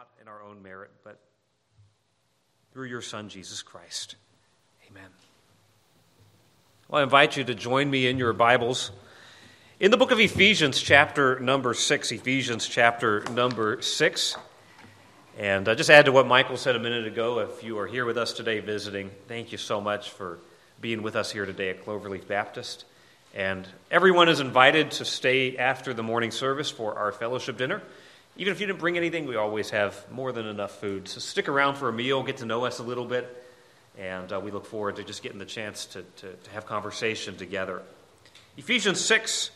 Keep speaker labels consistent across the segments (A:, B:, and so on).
A: not in our own merit, but through your Son, Jesus Christ. Amen. Well, I invite you to join me in your Bibles. In the book of Ephesians, chapter number 6, Ephesians chapter number 6. And uh, just add to what Michael said a minute ago, if you are here with us today visiting, thank you so much for being with us here today at Cloverleaf Baptist. And everyone is invited to stay after the morning service for our fellowship dinner. Even if you didn't bring anything, we always have more than enough food. So stick around for a meal, get to know us a little bit, and uh, we look forward to just getting the chance to, to, to have conversation together. Ephesians 6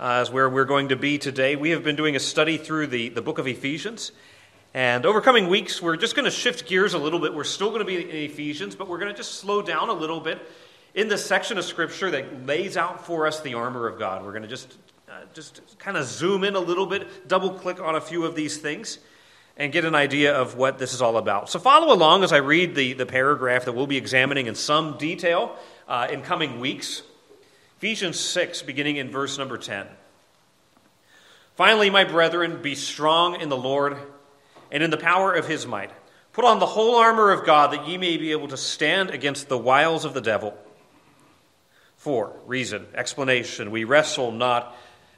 A: uh, is where we're going to be today. We have been doing a study through the, the book of Ephesians. And over coming weeks, we're just going to shift gears a little bit. We're still going to be in Ephesians, but we're going to just slow down a little bit in this section of Scripture that lays out for us the armor of God. We're going to just uh, just kind of zoom in a little bit, double click on a few of these things, and get an idea of what this is all about. So follow along as I read the, the paragraph that we'll be examining in some detail uh, in coming weeks. Ephesians 6, beginning in verse number 10. Finally, my brethren, be strong in the Lord and in the power of his might. Put on the whole armor of God that ye may be able to stand against the wiles of the devil. For reason, explanation, we wrestle not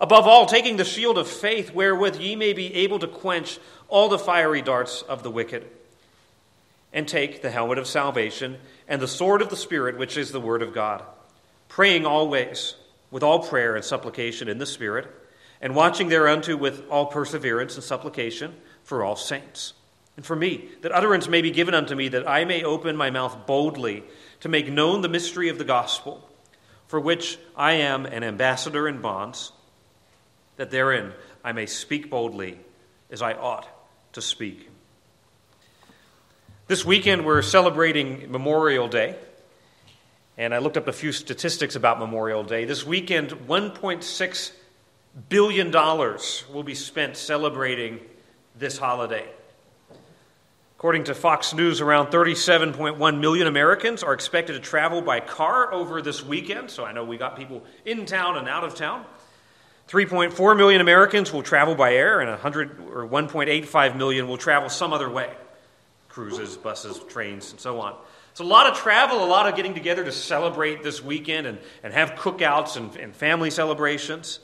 A: Above all, taking the shield of faith, wherewith ye may be able to quench all the fiery darts of the wicked. And take the helmet of salvation and the sword of the Spirit, which is the word of God, praying always with all prayer and supplication in the Spirit, and watching thereunto with all perseverance and supplication for all saints. And for me, that utterance may be given unto me, that I may open my mouth boldly to make known the mystery of the gospel, for which I am an ambassador in bonds that therein I may speak boldly as I ought to speak. This weekend, we're celebrating Memorial Day. And I looked up a few statistics about Memorial Day. This weekend, $1.6 billion will be spent celebrating this holiday. According to Fox News, around 37.1 million Americans are expected to travel by car over this weekend. So I know we got people in town and out of town. 3.4 million Americans will travel by air, and 100 or 1.85 million will travel some other way cruises, buses, trains, and so on. It's a lot of travel, a lot of getting together to celebrate this weekend and, and have cookouts and, and family celebrations.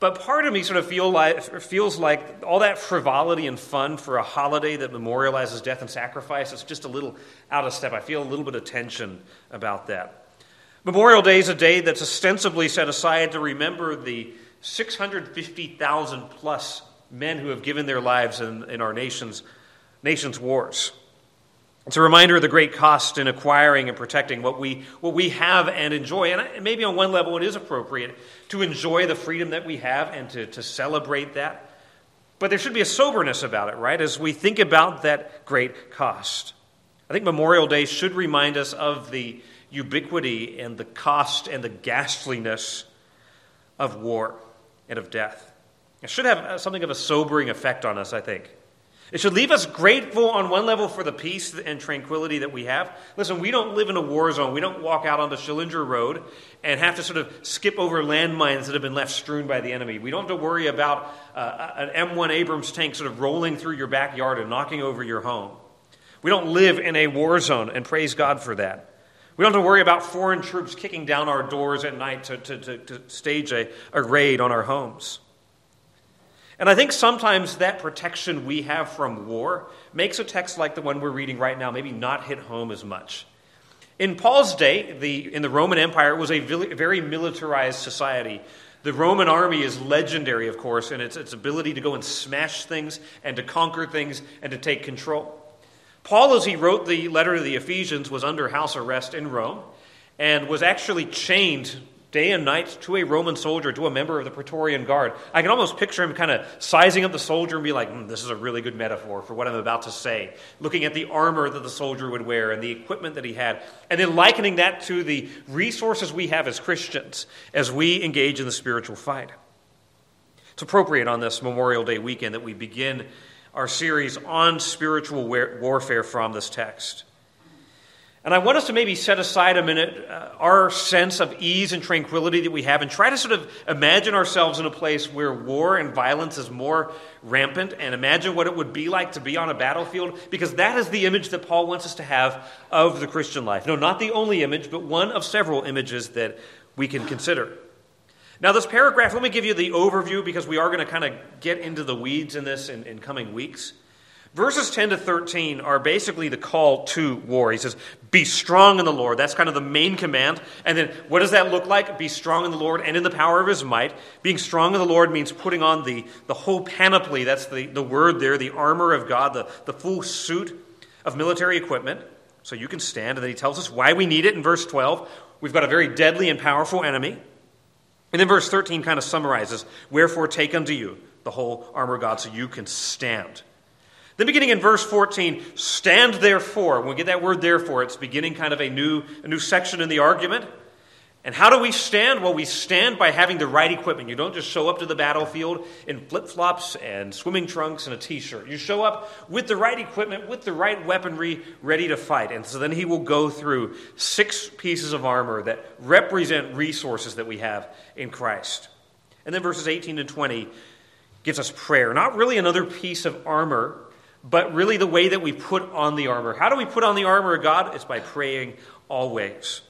A: But part of me sort of feel like, feels like all that frivolity and fun for a holiday that memorializes death and sacrifice is just a little out of step. I feel a little bit of tension about that. Memorial Day is a day that's ostensibly set aside to remember the 650,000 plus men who have given their lives in, in our nation's, nation's wars. It's a reminder of the great cost in acquiring and protecting what we, what we have and enjoy. And maybe on one level it is appropriate to enjoy the freedom that we have and to, to celebrate that. But there should be a soberness about it, right, as we think about that great cost. I think Memorial Day should remind us of the ubiquity and the cost and the ghastliness of war and of death. It should have something of a sobering effect on us, I think. It should leave us grateful on one level for the peace and tranquility that we have. Listen, we don't live in a war zone. We don't walk out onto Schillinger Road and have to sort of skip over landmines that have been left strewn by the enemy. We don't have to worry about uh, an M1 Abrams tank sort of rolling through your backyard and knocking over your home. We don't live in a war zone, and praise God for that. We don't have to worry about foreign troops kicking down our doors at night to, to, to, to stage a, a raid on our homes. And I think sometimes that protection we have from war makes a text like the one we're reading right now maybe not hit home as much. In Paul's day, the, in the Roman Empire, it was a very militarized society. The Roman army is legendary, of course, in its, its ability to go and smash things and to conquer things and to take control. Paul, as he wrote the letter to the Ephesians, was under house arrest in Rome and was actually chained day and night to a Roman soldier, to a member of the Praetorian Guard. I can almost picture him kind of sizing up the soldier and be like, mm, this is a really good metaphor for what I'm about to say. Looking at the armor that the soldier would wear and the equipment that he had, and then likening that to the resources we have as Christians as we engage in the spiritual fight. It's appropriate on this Memorial Day weekend that we begin our series on spiritual warfare from this text. And I want us to maybe set aside a minute uh, our sense of ease and tranquility that we have and try to sort of imagine ourselves in a place where war and violence is more rampant and imagine what it would be like to be on a battlefield because that is the image that Paul wants us to have of the Christian life. No, not the only image, but one of several images that we can consider. Now, this paragraph, let me give you the overview because we are going to kind of get into the weeds in this in, in coming weeks. Verses 10 to 13 are basically the call to war. He says, Be strong in the Lord. That's kind of the main command. And then what does that look like? Be strong in the Lord and in the power of his might. Being strong in the Lord means putting on the, the whole panoply. That's the, the word there, the armor of God, the, the full suit of military equipment. So you can stand. And then he tells us why we need it in verse 12. We've got a very deadly and powerful enemy. And then verse 13 kind of summarizes Wherefore take unto you the whole armor of God so you can stand. Then, beginning in verse 14, stand therefore. When we get that word therefore, it's beginning kind of a new, a new section in the argument. And how do we stand? Well, we stand by having the right equipment. You don't just show up to the battlefield in flip flops and swimming trunks and a t shirt. You show up with the right equipment, with the right weaponry, ready to fight. And so then he will go through six pieces of armor that represent resources that we have in Christ. And then verses 18 to 20 gives us prayer. Not really another piece of armor, but really the way that we put on the armor. How do we put on the armor of God? It's by praying always.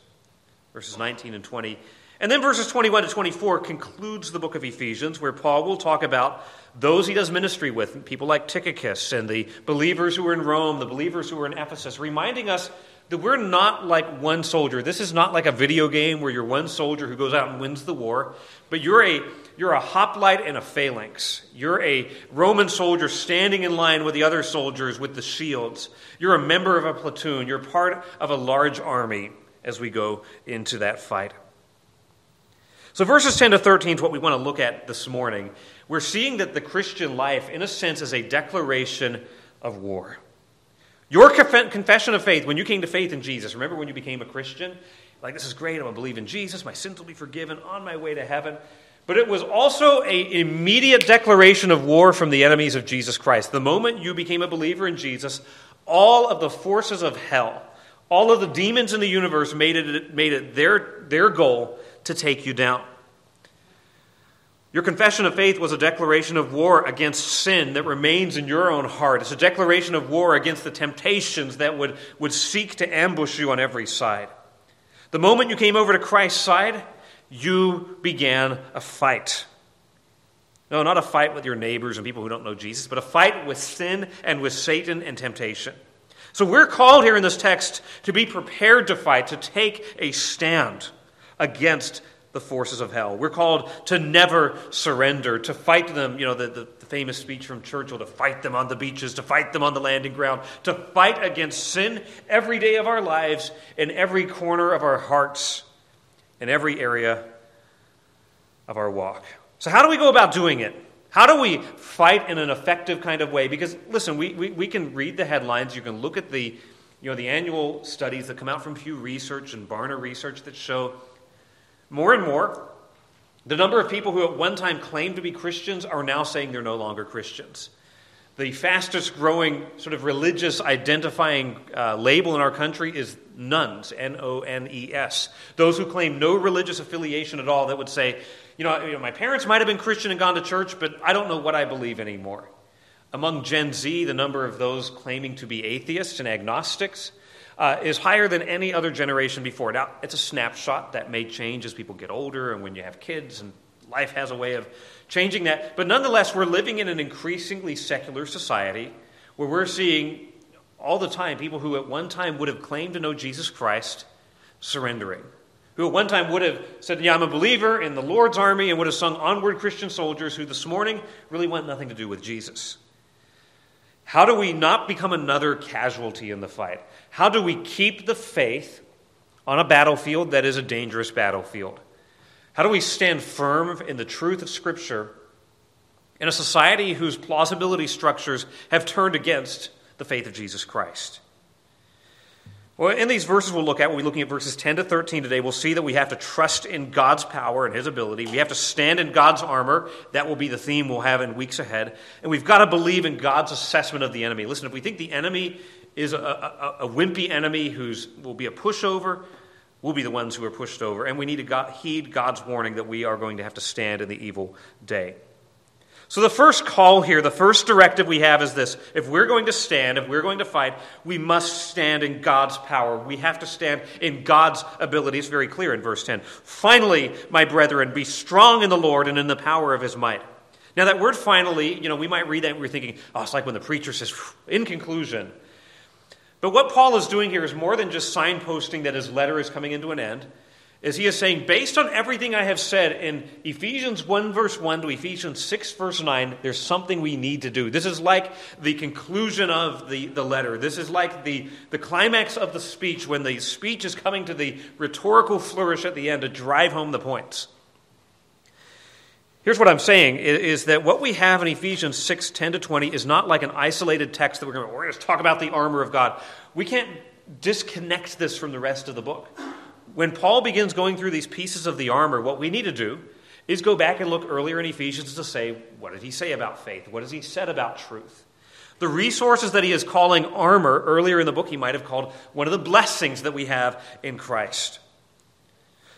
A: Verses 19 and 20. And then verses 21 to 24 concludes the book of Ephesians, where Paul will talk about those he does ministry with, people like Tychicus and the believers who are in Rome, the believers who are in Ephesus, reminding us that we're not like one soldier. This is not like a video game where you're one soldier who goes out and wins the war, but you're a you're a hoplite and a phalanx. You're a Roman soldier standing in line with the other soldiers with the shields. You're a member of a platoon. You're part of a large army as we go into that fight. So, verses 10 to 13 is what we want to look at this morning. We're seeing that the Christian life, in a sense, is a declaration of war. Your confession of faith, when you came to faith in Jesus, remember when you became a Christian? Like, this is great, I'm going to believe in Jesus, my sins will be forgiven, on my way to heaven. But it was also an immediate declaration of war from the enemies of Jesus Christ. The moment you became a believer in Jesus, all of the forces of hell, all of the demons in the universe made it, made it their, their goal to take you down. Your confession of faith was a declaration of war against sin that remains in your own heart. It's a declaration of war against the temptations that would, would seek to ambush you on every side. The moment you came over to Christ's side, you began a fight. No, not a fight with your neighbors and people who don't know Jesus, but a fight with sin and with Satan and temptation. So we're called here in this text to be prepared to fight, to take a stand against the forces of hell. We're called to never surrender, to fight them, you know, the, the, the, famous speech from Churchill, to fight them on the beaches, to fight them on the landing ground, to fight against sin every day of our lives, in every corner of our hearts in every area of our walk. So, how do we go about doing it? How do we fight in an effective kind of way? Because, listen, we, we, we can read the headlines, you can look at the, you know, the annual studies that come out from Pew Research and Barna Research that show more and more the number of people who at one time claimed to be Christians are now saying they're no longer Christians. The fastest growing sort of religious identifying uh, label in our country is nones, N O N E S. Those who claim no religious affiliation at all that would say, you know, you know, my parents might have been Christian and gone to church, but I don't know what I believe anymore. Among Gen Z, the number of those claiming to be atheists and agnostics uh, is higher than any other generation before. Now, it's a snapshot that may change as people get older and when you have kids, and life has a way of changing that. But nonetheless, we're living in an increasingly secular society where we're seeing all the time people who at one time would have claimed to know Jesus Christ surrendering. Who at one time would have said, Yeah, I'm a believer in the Lord's army and would have sung Onward Christian Soldiers, who this morning really want nothing to do with Jesus. How do we not become another casualty in the fight? How do we keep the faith on a battlefield that is a dangerous battlefield? How do we stand firm in the truth of Scripture in a society whose plausibility structures have turned against the faith of Jesus Christ? Well, in these verses we'll look at, we'll be looking at verses 10 to 13 today, we'll see that we have to trust in God's power and His ability. We have to stand in God's armor. That will be the theme we'll have in weeks ahead. And we've got to believe in God's assessment of the enemy. Listen, if we think the enemy is a, a, a wimpy enemy who will be a pushover, we'll be the ones who are pushed over. And we need to God, heed God's warning that we are going to have to stand in the evil day. So, the first call here, the first directive we have is this if we're going to stand, if we're going to fight, we must stand in God's power. We have to stand in God's ability. It's very clear in verse 10. Finally, my brethren, be strong in the Lord and in the power of his might. Now, that word finally, you know, we might read that and we're thinking, oh, it's like when the preacher says, in conclusion. But what Paul is doing here is more than just signposting that his letter is coming into an end is he is saying, based on everything I have said in Ephesians 1, verse 1 to Ephesians 6, verse 9, there's something we need to do. This is like the conclusion of the, the letter. This is like the, the climax of the speech when the speech is coming to the rhetorical flourish at the end to drive home the points. Here's what I'm saying is that what we have in Ephesians 6, 10 to 20 is not like an isolated text that we're going to, we're going to talk about the armor of God. We can't disconnect this from the rest of the book when Paul begins going through these pieces of the armor, what we need to do is go back and look earlier in Ephesians to say, what did he say about faith? What has he said about truth? The resources that he is calling armor earlier in the book, he might have called one of the blessings that we have in Christ.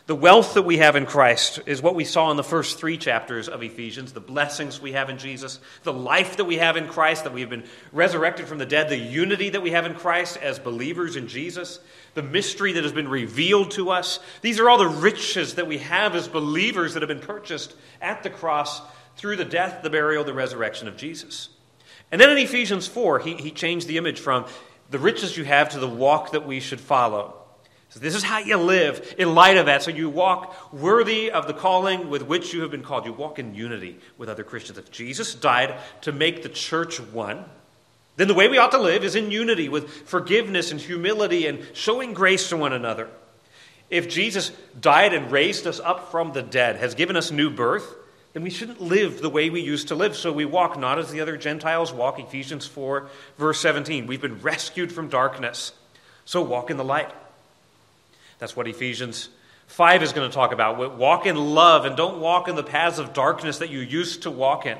A: The wealth that we have in Christ is what we saw in the first three chapters of Ephesians the blessings we have in Jesus, the life that we have in Christ, that we have been resurrected from the dead, the unity that we have in Christ as believers in Jesus, the mystery that has been revealed to us. These are all the riches that we have as believers that have been purchased at the cross through the death, the burial, the resurrection of Jesus. And then in Ephesians 4, he, he changed the image from the riches you have to the walk that we should follow. So this is how you live in light of that. So you walk worthy of the calling with which you have been called. You walk in unity with other Christians. If Jesus died to make the church one, then the way we ought to live is in unity with forgiveness and humility and showing grace to one another. If Jesus died and raised us up from the dead, has given us new birth, then we shouldn't live the way we used to live. So we walk not as the other Gentiles walk. Ephesians 4, verse 17. We've been rescued from darkness. So walk in the light. That's what Ephesians 5 is going to talk about. Walk in love and don't walk in the paths of darkness that you used to walk in.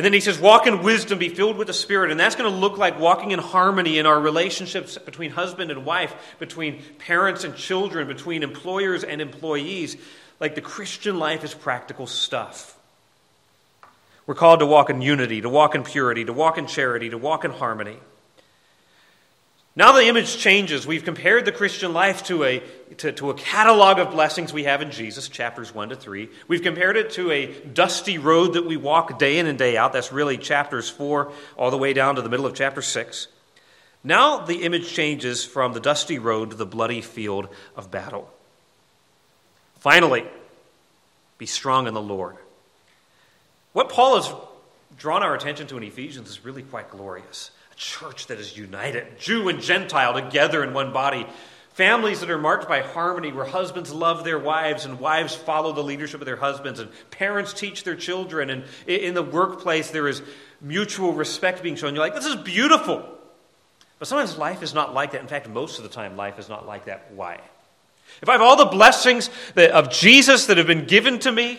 A: And then he says, walk in wisdom, be filled with the Spirit. And that's going to look like walking in harmony in our relationships between husband and wife, between parents and children, between employers and employees. Like the Christian life is practical stuff. We're called to walk in unity, to walk in purity, to walk in charity, to walk in harmony. Now the image changes. We've compared the Christian life to a, to, to, a catalog of blessings we have in Jesus, chapters 1 to 3. We've compared it to a dusty road that we walk day in and day out. That's really chapters 4 all the way down to the middle of chapter 6. Now the image changes from the dusty road to the bloody field of battle. Finally, be strong in the Lord. What Paul has drawn our attention to in Ephesians is really quite glorious church that is united, Jew and Gentile together in one body. Families that are marked by harmony, where husbands love their wives and wives follow the leadership of their husbands, and parents teach their children, and in the workplace there is mutual respect being shown. You're like, this is beautiful. But sometimes life is not like that. In fact, most of the time, life is not like that. Why? If I have all the blessings of Jesus that have been given to me,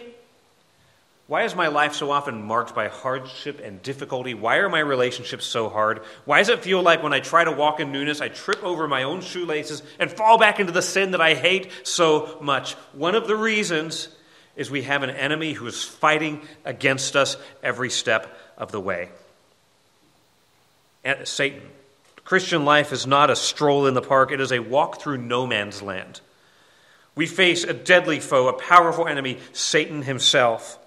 A: why is my life so often marked by hardship and difficulty? Why are my relationships so hard? Why does it feel like when I try to walk in newness, I trip over my own shoelaces and fall back into the sin that I hate so much? One of the reasons is we have an enemy who is fighting against us every step of the way. And Satan. Christian life is not a stroll in the park, it is a walk through no man's land. We face a deadly foe, a powerful enemy, Satan himself.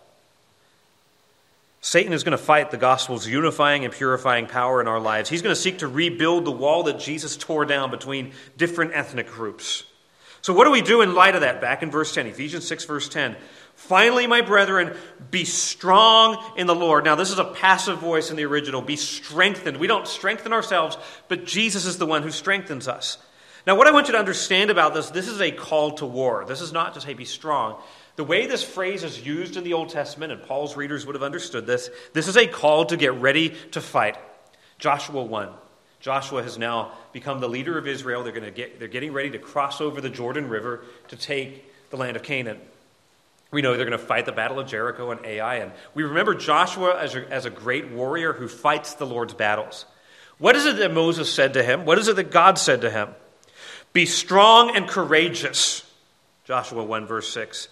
A: Satan is going to fight the gospel's unifying and purifying power in our lives. He's going to seek to rebuild the wall that Jesus tore down between different ethnic groups. So, what do we do in light of that? Back in verse 10, Ephesians 6, verse 10. Finally, my brethren, be strong in the Lord. Now, this is a passive voice in the original. Be strengthened. We don't strengthen ourselves, but Jesus is the one who strengthens us. Now, what I want you to understand about this, this is a call to war. This is not just, hey, be strong. The way this phrase is used in the Old Testament, and Paul's readers would have understood this, this is a call to get ready to fight. Joshua 1. Joshua has now become the leader of Israel. They're, going to get, they're getting ready to cross over the Jordan River to take the land of Canaan. We know they're going to fight the Battle of Jericho and Ai. And we remember Joshua as a, as a great warrior who fights the Lord's battles. What is it that Moses said to him? What is it that God said to him? Be strong and courageous. Joshua 1, verse 6.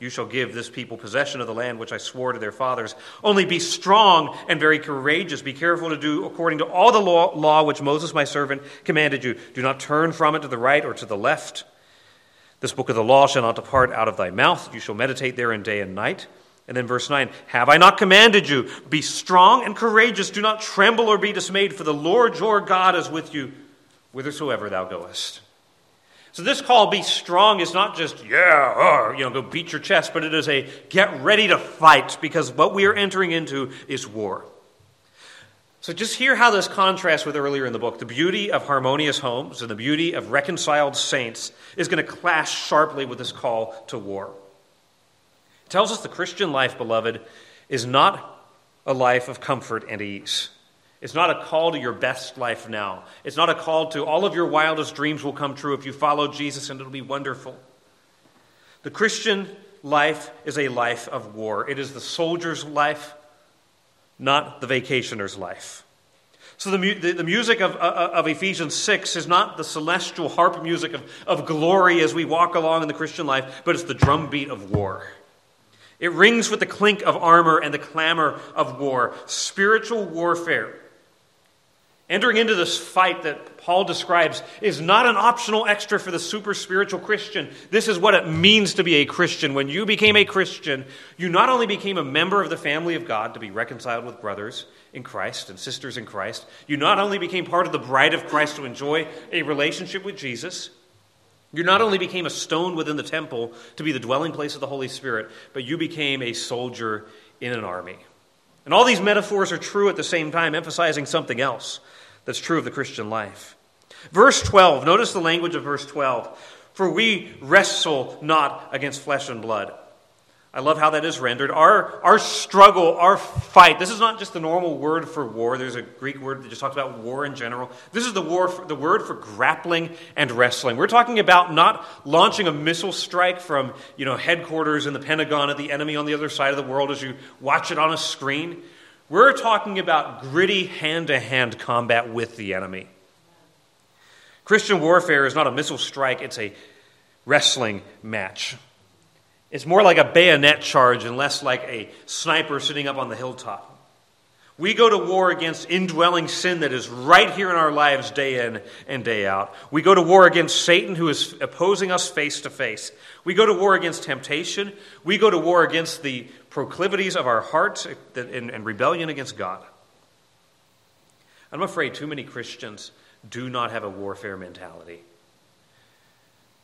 A: You shall give this people possession of the land which I swore to their fathers. Only be strong and very courageous. Be careful to do according to all the law, law which Moses my servant commanded you. Do not turn from it to the right or to the left. This book of the law shall not depart out of thy mouth. You shall meditate therein day and night. And then verse 9 Have I not commanded you? Be strong and courageous. Do not tremble or be dismayed, for the Lord your God is with you whithersoever thou goest. So this call, be strong, is not just, yeah, or, you know, go beat your chest, but it is a get ready to fight because what we are entering into is war. So just hear how this contrasts with earlier in the book. The beauty of harmonious homes and the beauty of reconciled saints is going to clash sharply with this call to war. It tells us the Christian life, beloved, is not a life of comfort and ease. It's not a call to your best life now. It's not a call to all of your wildest dreams will come true if you follow Jesus and it'll be wonderful. The Christian life is a life of war. It is the soldier's life, not the vacationer's life. So the, the, the music of, uh, of Ephesians 6 is not the celestial harp music of, of glory as we walk along in the Christian life, but it's the drumbeat of war. It rings with the clink of armor and the clamor of war. Spiritual warfare Entering into this fight that Paul describes is not an optional extra for the super spiritual Christian. This is what it means to be a Christian. When you became a Christian, you not only became a member of the family of God to be reconciled with brothers in Christ and sisters in Christ, you not only became part of the bride of Christ to enjoy a relationship with Jesus, you not only became a stone within the temple to be the dwelling place of the Holy Spirit, but you became a soldier in an army. And all these metaphors are true at the same time, emphasizing something else that's true of the Christian life. Verse 12, notice the language of verse 12. For we wrestle not against flesh and blood. I love how that is rendered. Our, our struggle, our fight, this is not just the normal word for war. There's a Greek word that just talks about war in general. This is the, war for, the word for grappling and wrestling. We're talking about not launching a missile strike from you know, headquarters in the Pentagon at the enemy on the other side of the world as you watch it on a screen. We're talking about gritty hand to hand combat with the enemy. Christian warfare is not a missile strike, it's a wrestling match. It's more like a bayonet charge and less like a sniper sitting up on the hilltop. We go to war against indwelling sin that is right here in our lives day in and day out. We go to war against Satan who is opposing us face to face. We go to war against temptation. We go to war against the proclivities of our hearts and rebellion against God. I'm afraid too many Christians do not have a warfare mentality.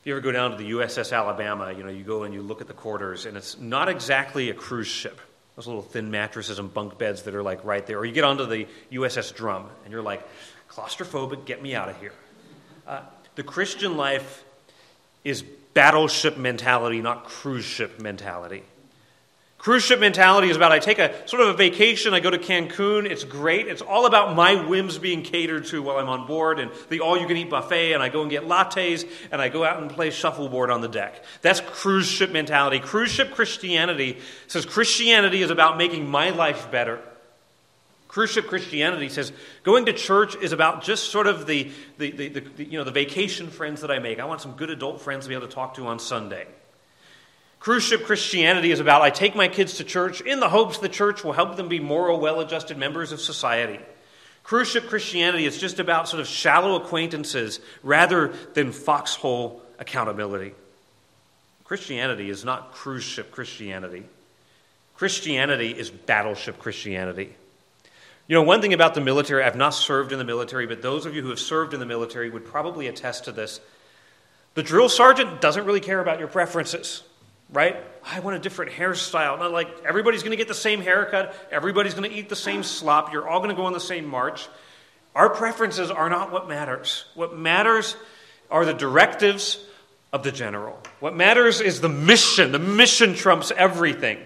A: If you ever go down to the USS Alabama, you know, you go and you look at the quarters, and it's not exactly a cruise ship. Those little thin mattresses and bunk beds that are like right there. Or you get onto the USS Drum, and you're like, claustrophobic, get me out of here. Uh, the Christian life is battleship mentality, not cruise ship mentality. Cruise ship mentality is about I take a sort of a vacation, I go to Cancun, it's great. It's all about my whims being catered to while I'm on board and the all you can eat buffet, and I go and get lattes and I go out and play shuffleboard on the deck. That's cruise ship mentality. Cruise ship Christianity says Christianity is about making my life better. Cruise ship Christianity says going to church is about just sort of the, the, the, the, you know, the vacation friends that I make. I want some good adult friends to be able to talk to on Sunday. Cruise ship Christianity is about I take my kids to church in the hopes the church will help them be moral, well adjusted members of society. Cruise ship Christianity is just about sort of shallow acquaintances rather than foxhole accountability. Christianity is not cruise ship Christianity. Christianity is battleship Christianity. You know, one thing about the military, I've not served in the military, but those of you who have served in the military would probably attest to this. The drill sergeant doesn't really care about your preferences right? I want a different hairstyle. Not like everybody's going to get the same haircut, everybody's going to eat the same slop, you're all going to go on the same march. Our preferences are not what matters. What matters are the directives of the general. What matters is the mission. The mission trumps everything.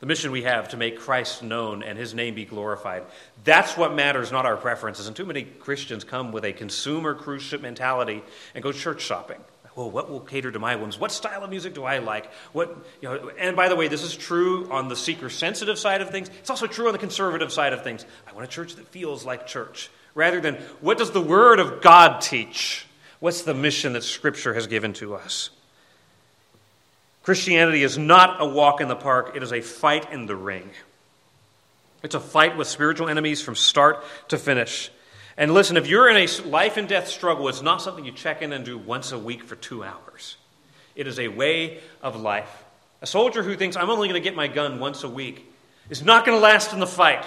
A: The mission we have to make Christ known and his name be glorified. That's what matters, not our preferences. And too many Christians come with a consumer cruise ship mentality and go church shopping. Well, what will cater to my whims? What style of music do I like? What, you know, and by the way, this is true on the seeker sensitive side of things. It's also true on the conservative side of things. I want a church that feels like church, rather than what does the Word of God teach? What's the mission that Scripture has given to us? Christianity is not a walk in the park, it is a fight in the ring. It's a fight with spiritual enemies from start to finish. And listen, if you're in a life and death struggle, it's not something you check in and do once a week for two hours. It is a way of life. A soldier who thinks, I'm only going to get my gun once a week, is not going to last in the fight.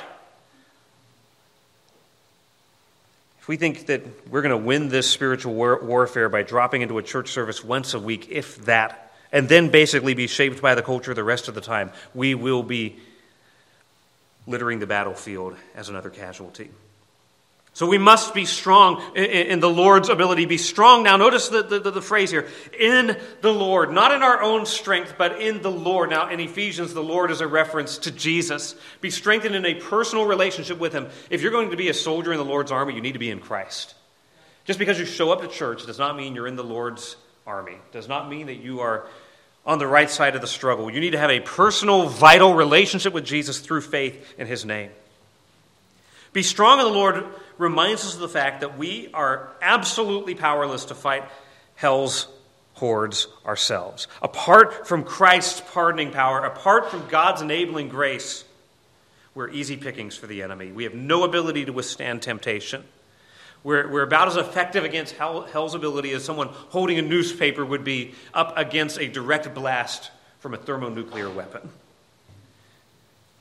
A: If we think that we're going to win this spiritual war- warfare by dropping into a church service once a week, if that, and then basically be shaped by the culture the rest of the time, we will be littering the battlefield as another casualty. So we must be strong in the Lord's ability. Be strong now. Notice the, the, the, phrase here in the Lord, not in our own strength, but in the Lord. Now, in Ephesians, the Lord is a reference to Jesus. Be strengthened in a personal relationship with Him. If you're going to be a soldier in the Lord's army, you need to be in Christ. Just because you show up to church does not mean you're in the Lord's army, does not mean that you are on the right side of the struggle. You need to have a personal, vital relationship with Jesus through faith in his name. Be strong in the Lord reminds us of the fact that we are absolutely powerless to fight hell's hordes ourselves. Apart from Christ's pardoning power, apart from God's enabling grace, we're easy pickings for the enemy. We have no ability to withstand temptation. We're, we're about as effective against hell, hell's ability as someone holding a newspaper would be up against a direct blast from a thermonuclear weapon.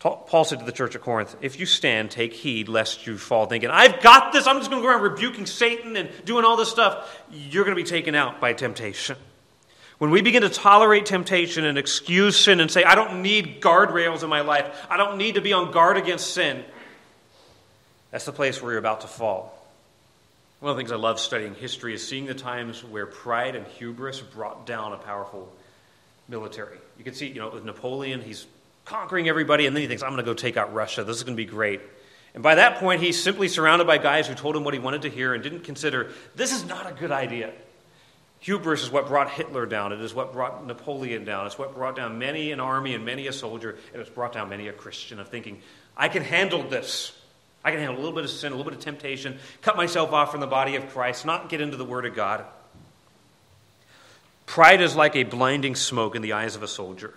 A: Paul said to the church at Corinth, If you stand, take heed lest you fall, thinking, I've got this, I'm just going to go around rebuking Satan and doing all this stuff. You're going to be taken out by temptation. When we begin to tolerate temptation and excuse sin and say, I don't need guardrails in my life, I don't need to be on guard against sin, that's the place where you're about to fall. One of the things I love studying history is seeing the times where pride and hubris brought down a powerful military. You can see, you know, with Napoleon, he's conquering everybody, and then he thinks, I'm going to go take out Russia. This is going to be great. And by that point, he's simply surrounded by guys who told him what he wanted to hear and didn't consider this is not a good idea. Hubris is what brought Hitler down. It is what brought Napoleon down. It's what brought down many an army and many a soldier. And it's brought down many a Christian of thinking, I can handle this. I can handle a little bit of sin, a little bit of temptation, cut myself off from the body of Christ, not get into the Word of God. Pride is like a blinding smoke in the eyes of a soldier.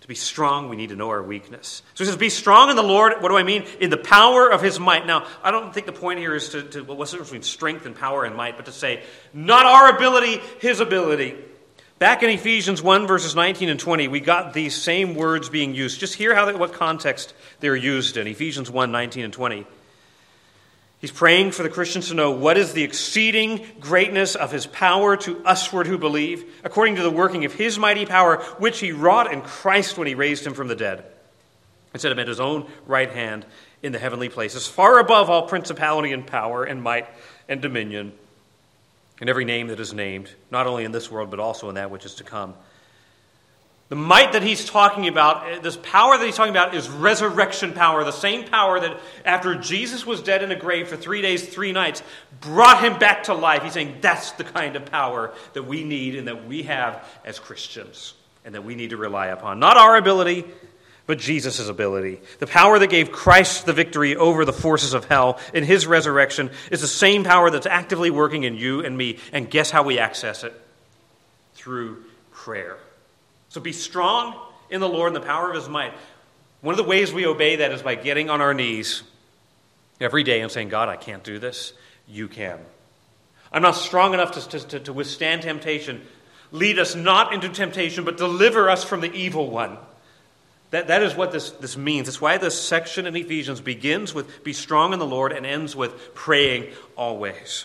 A: To be strong, we need to know our weakness. So he says, Be strong in the Lord. What do I mean? In the power of his might. Now, I don't think the point here is to, to well, what's the difference between strength and power and might, but to say, not our ability, his ability. Back in Ephesians 1, verses 19 and 20, we got these same words being used. Just hear how they, what context they're used in. Ephesians 1, 19 and 20. He's praying for the Christians to know what is the exceeding greatness of his power to usward who believe, according to the working of his mighty power, which he wrought in Christ when he raised him from the dead, and set him at his own right hand in the heavenly places, far above all principality and power and might and dominion and every name that is named, not only in this world, but also in that which is to come. The might that he's talking about, eh, this power that he's talking about, is resurrection power. The same power that after Jesus was dead in a grave for three days, three nights, brought him back to life. He's saying that's the kind of power that we need and that we have as Christians and that we need to rely upon. Not our ability, but Jesus' ability. The power that gave Christ the victory over the forces of hell in his resurrection is the same power that's actively working in you and me. And guess how we access it? Through prayer. So be strong in the Lord and the power of his might. One of the ways we obey that is by getting on our knees every day and saying, God, I can't do this. You can. I'm not strong enough to, to, to withstand temptation. Lead us not into temptation, but deliver us from the evil one. That, that is what this, this means. It's why this section in Ephesians begins with be strong in the Lord and ends with praying always.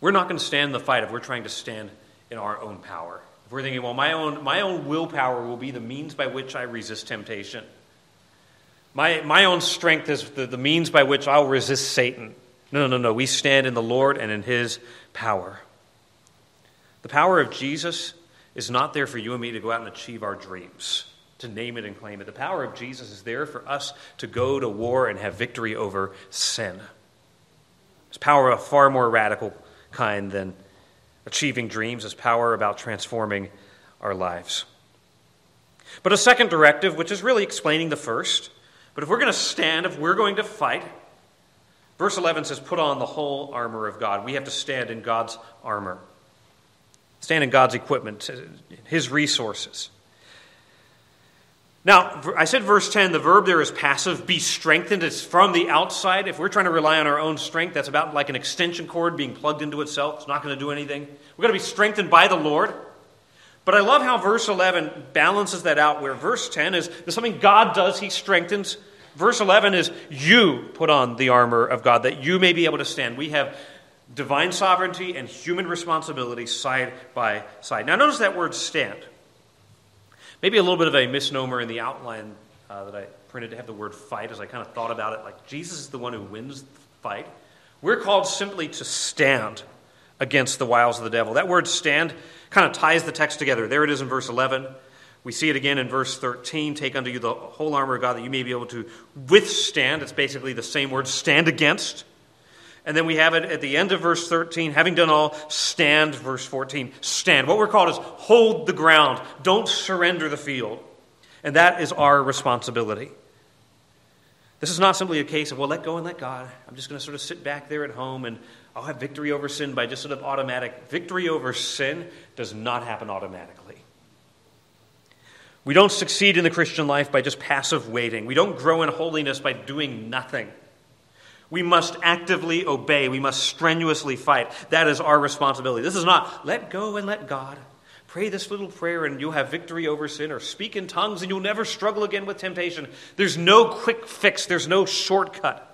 A: We're not going to stand the fight if we're trying to stand in our own power. If we're thinking, well, my own, my own willpower will be the means by which I resist temptation. My, my own strength is the, the means by which I'll resist Satan. No, no, no, no. We stand in the Lord and in his power. The power of Jesus is not there for you and me to go out and achieve our dreams, to name it and claim it. The power of Jesus is there for us to go to war and have victory over sin. It's power of a far more radical kind than achieving dreams, it's power about transforming our lives. But a second directive, which is really explaining the first, but if we're going to stand, if we're going to fight, verse 11 says, Put on the whole armor of God. We have to stand in God's armor, stand in God's equipment, His resources. Now, I said verse 10, the verb there is passive, be strengthened. It's from the outside. If we're trying to rely on our own strength, that's about like an extension cord being plugged into itself. It's not going to do anything. We've got to be strengthened by the Lord. But I love how verse 11 balances that out, where verse 10 is something God does, He strengthens. Verse 11 is you put on the armor of God that you may be able to stand. We have divine sovereignty and human responsibility side by side. Now, notice that word stand. Maybe a little bit of a misnomer in the outline uh, that I printed to have the word fight as I kind of thought about it. Like Jesus is the one who wins the fight. We're called simply to stand against the wiles of the devil. That word stand kind of ties the text together. There it is in verse 11. We see it again in verse 13. Take unto you the whole armor of God that you may be able to withstand. It's basically the same word, stand against. And then we have it at the end of verse 13, having done all, stand, verse 14, stand. What we're called is hold the ground, don't surrender the field. And that is our responsibility. This is not simply a case of, well, let go and let God. I'm just going to sort of sit back there at home and I'll have victory over sin by just sort of automatic. Victory over sin does not happen automatically. We don't succeed in the Christian life by just passive waiting. We don't grow in holiness by doing nothing. We must actively obey. We must strenuously fight. That is our responsibility. This is not let go and let God. Pray this little prayer and you'll have victory over sin, or speak in tongues and you'll never struggle again with temptation. There's no quick fix, there's no shortcut.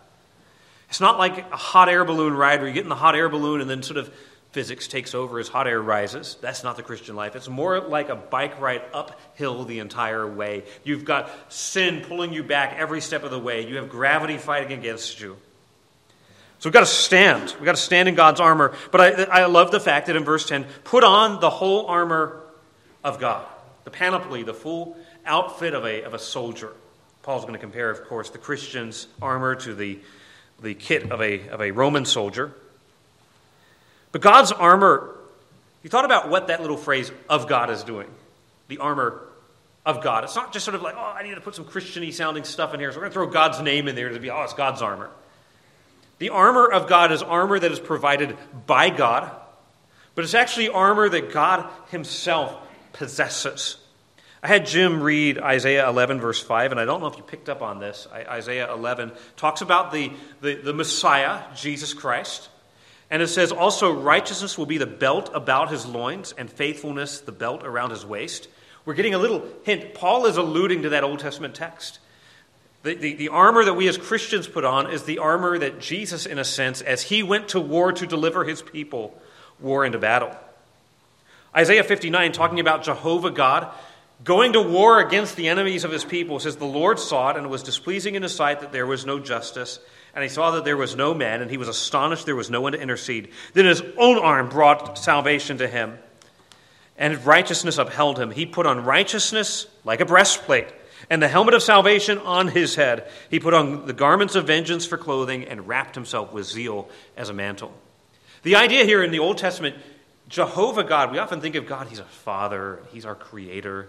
A: It's not like a hot air balloon ride where you get in the hot air balloon and then sort of physics takes over as hot air rises. That's not the Christian life. It's more like a bike ride uphill the entire way. You've got sin pulling you back every step of the way, you have gravity fighting against you. So we've got to stand. We've got to stand in God's armor. But I, I love the fact that in verse 10, put on the whole armor of God, the panoply, the full outfit of a, of a soldier. Paul's going to compare, of course, the Christian's armor to the the kit of a, of a Roman soldier. But God's armor, you thought about what that little phrase of God is doing. The armor of God. It's not just sort of like, oh, I need to put some Christiany sounding stuff in here, so we're going to throw God's name in there to be, oh, it's God's armor. The armor of God is armor that is provided by God, but it's actually armor that God Himself possesses. I had Jim read Isaiah 11, verse 5, and I don't know if you picked up on this. Isaiah 11 talks about the, the, the, Messiah, Jesus Christ. And it says, Also, righteousness will be the belt about his loins, and faithfulness the belt around his waist. We're getting a little hint. Paul is alluding to that Old Testament text. The, the, the armor that we as Christians put on is the armor that Jesus, in a sense, as he went to war to deliver his people, wore into battle. Isaiah 59, talking about Jehovah God, Going to war against the enemies of his people says, The Lord saw it, and it was displeasing in his sight that there was no justice. And he saw that there was no man, and he was astonished there was no one to intercede. Then his own arm brought salvation to him, and righteousness upheld him. He put on righteousness like a breastplate, and the helmet of salvation on his head. He put on the garments of vengeance for clothing, and wrapped himself with zeal as a mantle. The idea here in the Old Testament, Jehovah God, we often think of God, he's a father, he's our creator.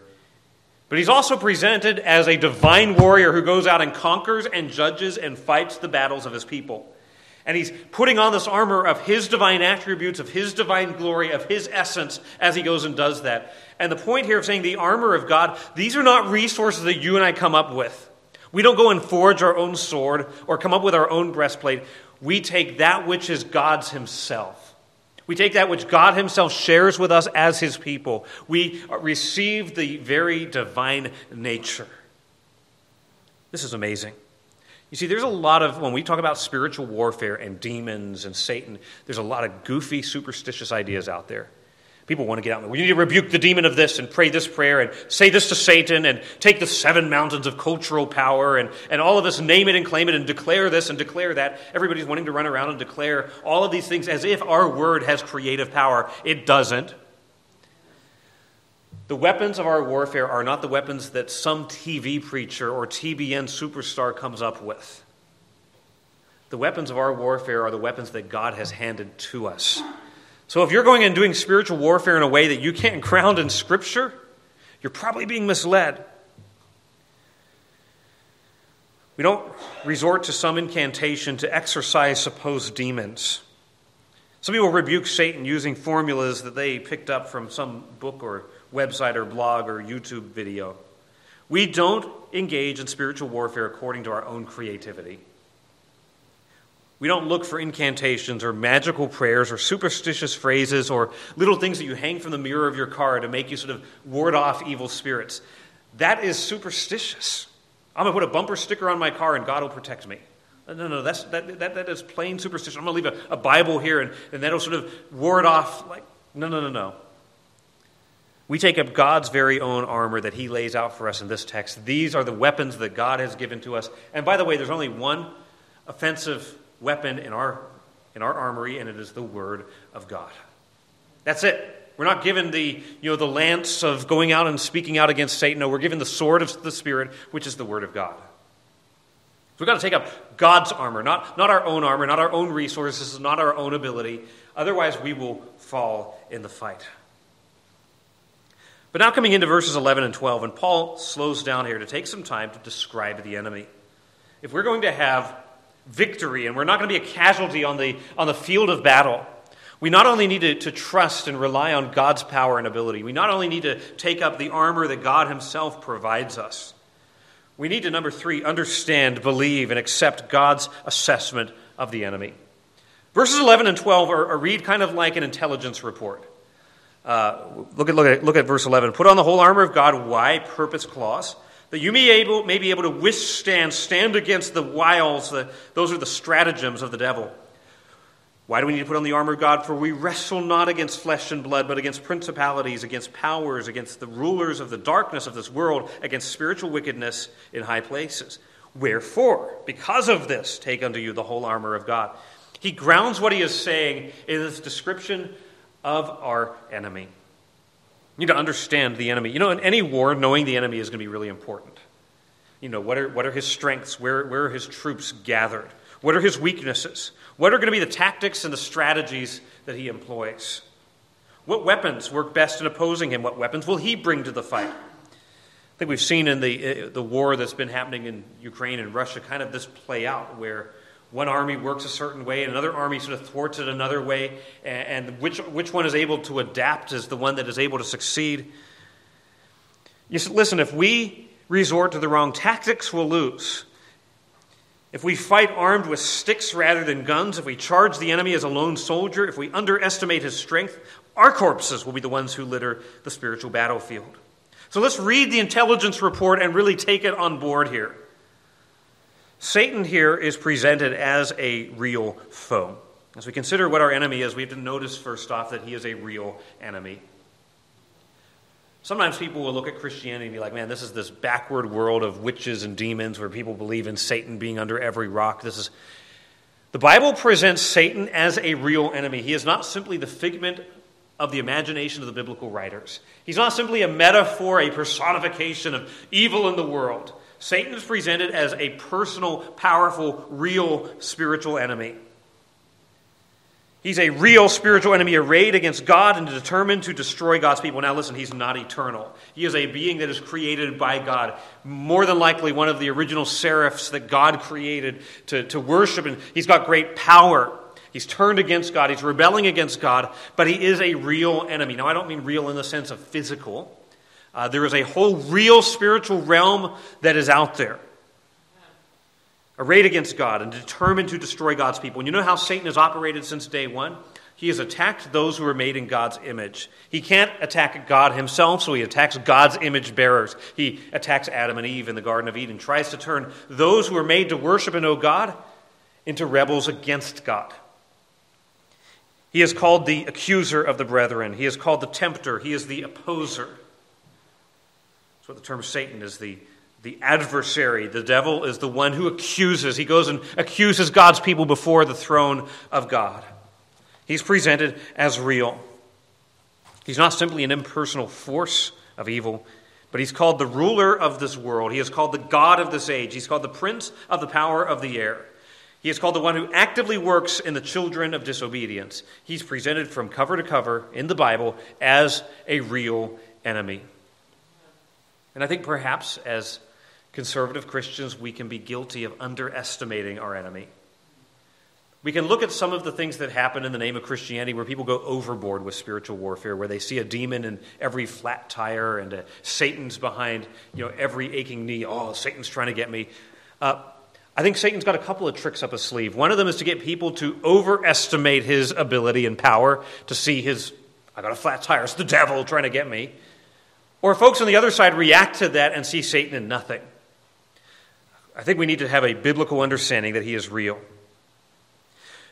A: But he's also presented as a divine warrior who goes out and conquers and judges and fights the battles of his people. And he's putting on this armor of his divine attributes, of his divine glory, of his essence as he goes and does that. And the point here of saying the armor of God, these are not resources that you and I come up with. We don't go and forge our own sword or come up with our own breastplate. We take that which is God's himself we take that which God Himself shares with us as His people. We receive the very divine nature. This is amazing. You see, there's a lot of, when we talk about spiritual warfare and demons and Satan, there's a lot of goofy, superstitious ideas out there. People want to get out. We need to rebuke the demon of this and pray this prayer and say this to Satan and take the seven mountains of cultural power and, and all of us name it and claim it and declare this and declare that. Everybody's wanting to run around and declare all of these things as if our word has creative power. It doesn't. The weapons of our warfare are not the weapons that some TV preacher or TBN superstar comes up with. The weapons of our warfare are the weapons that God has handed to us. So if you're going and doing spiritual warfare in a way that you can't ground in Scripture, you're probably being misled. We don't resort to some incantation to exorcise supposed demons. Some people rebuke Satan using formulas that they picked up from some book or website or blog or YouTube video. We don't engage in spiritual warfare according to our own creativity. We don't look for incantations or magical prayers or superstitious phrases or little things that you hang from the mirror of your car to make you sort of ward off evil spirits. That is superstitious. I'm going to put a bumper sticker on my car and God will protect me. No, no, that's, that, that, that is plain superstition. I'm going to leave a, a Bible here and, and that'll sort of ward off. Like, no, no, no, no. We take up God's very own armor that He lays out for us in this text. These are the weapons that God has given to us. And by the way, there's only one offensive weapon in our, in our armory, and it is the Word of God. That's it. We're not given the, you know, the lance of going out and speaking out against Satan. No, we're given the sword of the Spirit, which is the Word of God. So we've got to take up God's armor, not, not our own armor, not our own resources, not our own ability. Otherwise, we will fall in the fight. But now, coming into verses 11 and 12, and Paul slows down here to take some time to describe the enemy. If we're going to have victory and we're not going to be a casualty on the, on the field of battle. We not only need to, to trust and rely on God's power and ability, we not only need to take up the armor that God Himself provides us, we need to, number three, understand, believe, and accept God's assessment of the enemy. Verses 11 and 12 are, are read kind of like an intelligence report. Uh, look, at, look, at, look at verse 11. Put on the whole armor of God. Why? Purpose clause that you may, able, may be able to withstand, stand against the wiles, the, those are the stratagems of the devil. Why do we need to put on the armor of God? For we wrestle not against flesh and blood, but against principalities, against powers, against the rulers of the darkness of this world, against spiritual wickedness in high places. Wherefore, because of this, take unto you the whole armor of God. He grounds what he is saying in this description of our enemy. You need to understand the enemy. You know, in any war, knowing the enemy is going to be really important. You know, what are, what are his strengths? Where, where are his troops gathered? What are his weaknesses? What are going to be the tactics and the strategies that he employs? What weapons work best in opposing him? What weapons will he bring to the fight? I think we've seen in the, uh, the war that's been happening in Ukraine and Russia kind of this play out where one army works a certain way, and another army sort of thwarts it another way, and, which, which one is able to adapt is the one that is able to succeed. You said, listen, if we resort to the wrong tactics, we'll lose. If we fight armed with sticks rather than guns, if we charge the enemy as a lone soldier, if we underestimate his strength, our corpses will be the ones who litter the spiritual battlefield. So let's read the intelligence report and really take it on board here. Satan here is presented as a real foe. As we consider what our enemy is, we have to notice first off that he is a real enemy. Sometimes people will look at Christianity and be like, man, this is this backward world of witches and demons where people believe in Satan being under every rock. This is the Bible presents Satan as a real enemy. He is not simply the figment of the imagination of the biblical writers. He's not simply a metaphor, a personification of evil in the world. Satan is presented as a personal, powerful, real spiritual enemy. He's a real spiritual enemy arrayed against God and determined to destroy God's people. Now, listen, he's not eternal. He is a being that is created by God. More than likely, one of the original seraphs that God created to, to worship, and he's got great power. He's turned against God, he's rebelling against God, but he is a real enemy. Now, I don't mean real in the sense of physical, uh, there is a whole real spiritual realm that is out there, arrayed against God and determined to destroy God's people. And you know how Satan has operated since day one? He has attacked those who are made in God's image. He can't attack God himself, so he attacks God's image bearers. He attacks Adam and Eve in the Garden of Eden, tries to turn those who are made to worship and know God into rebels against God. He is called the accuser of the brethren. He is called the tempter. He is the opposer. What the term Satan is the, the adversary. The devil is the one who accuses. He goes and accuses God's people before the throne of God. He's presented as real. He's not simply an impersonal force of evil, but he's called the ruler of this world. He is called the God of this age. He's called the prince of the power of the air. He is called the one who actively works in the children of disobedience. He's presented from cover to cover in the Bible as a real enemy. And I think perhaps as conservative Christians, we can be guilty of underestimating our enemy. We can look at some of the things that happen in the name of Christianity where people go overboard with spiritual warfare, where they see a demon in every flat tire and uh, Satan's behind you know, every aching knee. Oh, Satan's trying to get me. Uh, I think Satan's got a couple of tricks up his sleeve. One of them is to get people to overestimate his ability and power, to see his, I got a flat tire, it's the devil trying to get me. Or folks on the other side react to that and see Satan in nothing. I think we need to have a biblical understanding that he is real.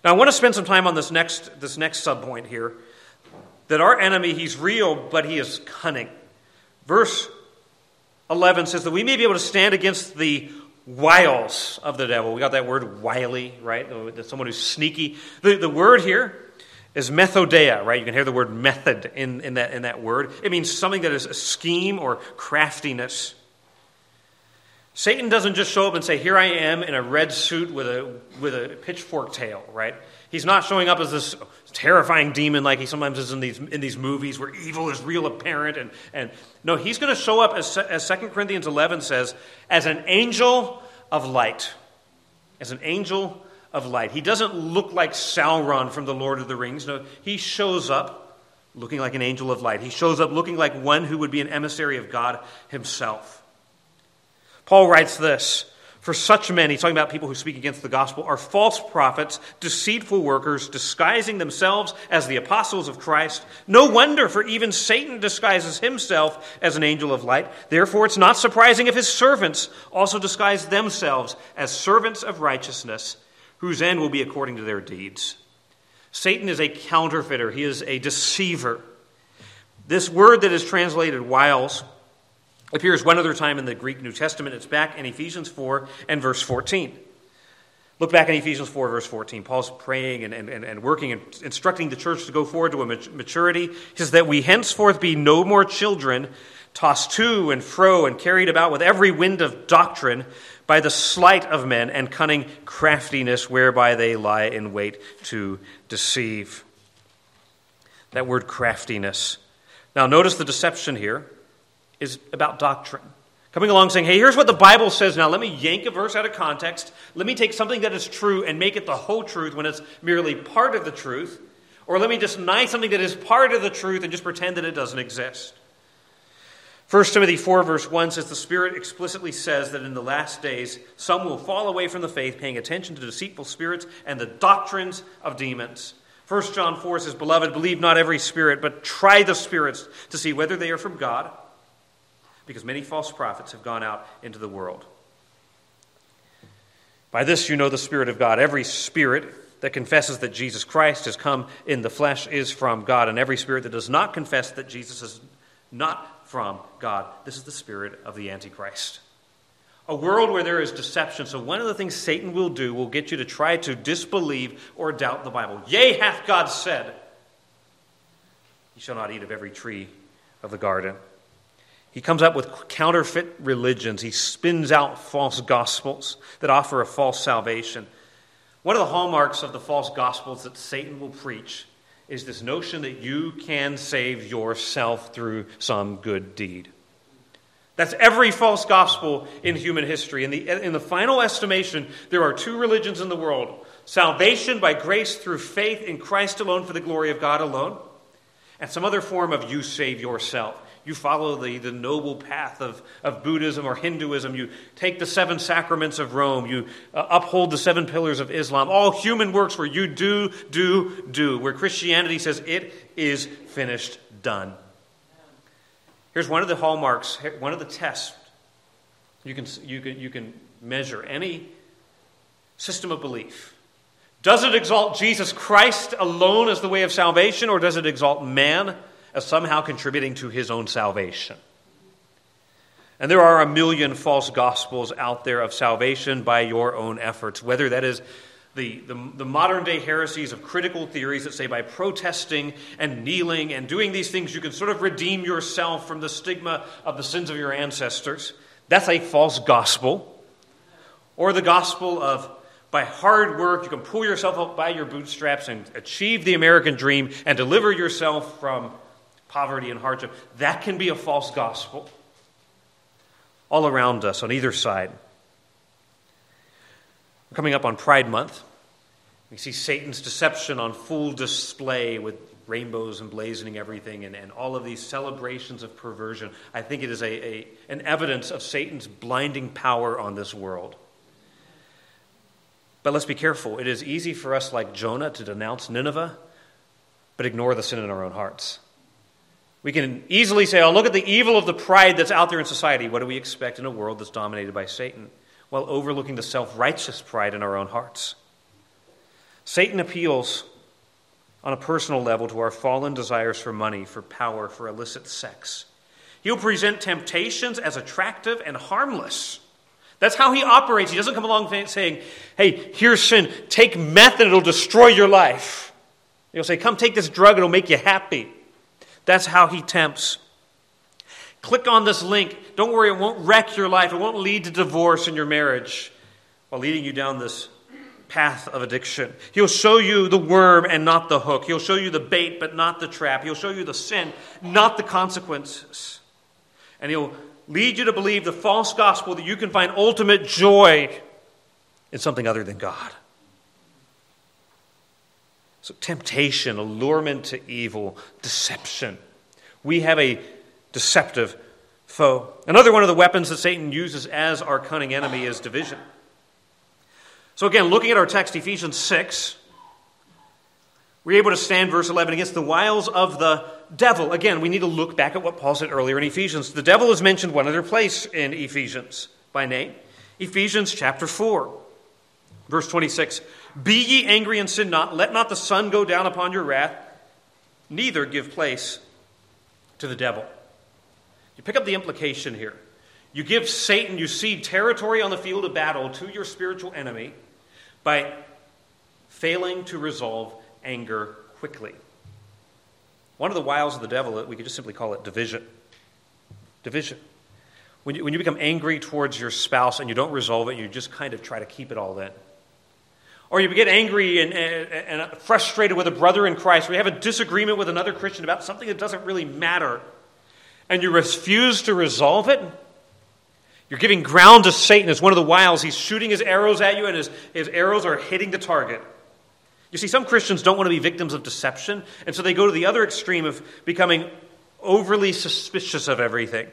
A: Now, I want to spend some time on this next, this next subpoint here that our enemy, he's real, but he is cunning. Verse 11 says that we may be able to stand against the wiles of the devil. We got that word wily, right? Someone who's sneaky. The, the word here is methodeia, right? You can hear the word method in, in, that, in that word. It means something that is a scheme or craftiness. Satan doesn't just show up and say, Here I am in a red suit with a, with a pitchfork tail, right? He's not showing up as this terrifying demon like he sometimes is in these, in these movies where evil is real apparent. And, and no, he's going to show up, as, as 2 Corinthians 11 says, as an angel of light. As an angel of light. He doesn't look like Sauron from the Lord of the Rings. No, he shows up looking like an angel of light. He shows up looking like one who would be an emissary of God himself. Paul writes this For such men, he's talking about people who speak against the gospel, are false prophets, deceitful workers, disguising themselves as the apostles of Christ. No wonder, for even Satan disguises himself as an angel of light. Therefore, it's not surprising if his servants also disguise themselves as servants of righteousness, whose end will be according to their deeds. Satan is a counterfeiter, he is a deceiver. This word that is translated wiles appears one other time in the Greek New Testament. It's back in Ephesians 4 and verse 14. Look back in Ephesians 4, verse 14. Paul's praying and, and, and working and instructing the church to go forward to a maturity. He says that we henceforth be no more children, tossed to and fro and carried about with every wind of doctrine by the sleight of men and cunning craftiness whereby they lie in wait to deceive. That word craftiness. Now, notice the deception here is about doctrine. Coming along saying, hey, here's what the Bible says now. Let me yank a verse out of context. Let me take something that is true and make it the whole truth when it's merely part of the truth. Or let me just deny something that is part of the truth and just pretend that it doesn't exist. 1 Timothy 4, verse 1 says, The Spirit explicitly says that in the last days some will fall away from the faith, paying attention to deceitful spirits and the doctrines of demons. 1 John 4 says, Beloved, believe not every spirit, but try the spirits to see whether they are from God because many false prophets have gone out into the world. By this you know the Spirit of God. Every spirit that confesses that Jesus Christ has come in the flesh is from God, and every spirit that does not confess that Jesus is not from God, this is the spirit of the Antichrist. A world where there is deception. So, one of the things Satan will do will get you to try to disbelieve or doubt the Bible. Yea, hath God said, You shall not eat of every tree of the garden. He comes up with counterfeit religions. He spins out false gospels that offer a false salvation. One of the hallmarks of the false gospels that Satan will preach is this notion that you can save yourself through some good deed. That's every false gospel in human history. In the, in the final estimation, there are two religions in the world salvation by grace through faith in Christ alone for the glory of God alone, and some other form of you save yourself. You follow the, the noble path of, of Buddhism or Hinduism. You take the seven sacraments of Rome. You uh, uphold the seven pillars of Islam. All human works where you do, do, do. Where Christianity says it is finished, done. Here's one of the hallmarks, one of the tests you can, you can, you can measure any system of belief. Does it exalt Jesus Christ alone as the way of salvation, or does it exalt man as somehow contributing to his own salvation? And there are a million false gospels out there of salvation by your own efforts, whether that is the, the, the, modern day heresies of critical theories that say by protesting and kneeling and doing these things, you can sort of redeem yourself from the stigma of the sins of your ancestors. That's a false gospel. Or the gospel of by hard work, you can pull yourself up by your bootstraps and achieve the American dream and deliver yourself from poverty and hardship. That can be a false gospel all around us on either side. We're coming up on Pride Month. We see Satan's deception on full display with rainbows emblazoning everything and, and all of these celebrations of perversion. I think it is a, a, an evidence of Satan's blinding power on this world. But let's be careful. It is easy for us, like Jonah, to denounce Nineveh, but ignore the sin in our own hearts. We can easily say, oh, look at the evil of the pride that's out there in society. What do we expect in a world that's dominated by Satan? While overlooking the self righteous pride in our own hearts. Satan appeals on a personal level to our fallen desires for money, for power, for illicit sex. He'll present temptations as attractive and harmless. That's how he operates. He doesn't come along saying, hey, here's sin. Take meth and it'll destroy your life. He'll say, come take this drug, it'll make you happy. That's how he tempts. Click on this link. Don't worry, it won't wreck your life. It won't lead to divorce in your marriage while leading you down this path of addiction. He'll show you the worm and not the hook. He'll show you the bait but not the trap. He'll show you the sin, not the consequences. And he'll lead you to believe the false gospel that you can find ultimate joy in something other than God. So, temptation, allurement to evil, deception. We have a deceptive foe. Another one of the weapons that Satan uses as our cunning enemy is division. So, again, looking at our text, Ephesians 6, we're able to stand, verse 11, against the wiles of the devil. Again, we need to look back at what Paul said earlier in Ephesians. The devil is mentioned one other place in Ephesians by name Ephesians chapter 4, verse 26. Be ye angry and sin not. Let not the sun go down upon your wrath, neither give place to the devil. You pick up the implication here. You give Satan, you cede territory on the field of battle to your spiritual enemy by failing to resolve anger quickly. One of the wiles of the devil, we could just simply call it division. Division. When you, when you become angry towards your spouse and you don't resolve it, you just kind of try to keep it all in. Or you get angry and, and, and frustrated with a brother in Christ, or you have a disagreement with another Christian about something that doesn't really matter, and you refuse to resolve it, you're giving ground to Satan as one of the wiles. He's shooting his arrows at you, and his, his arrows are hitting the target. You see, some Christians don't want to be victims of deception, and so they go to the other extreme of becoming overly suspicious of everything.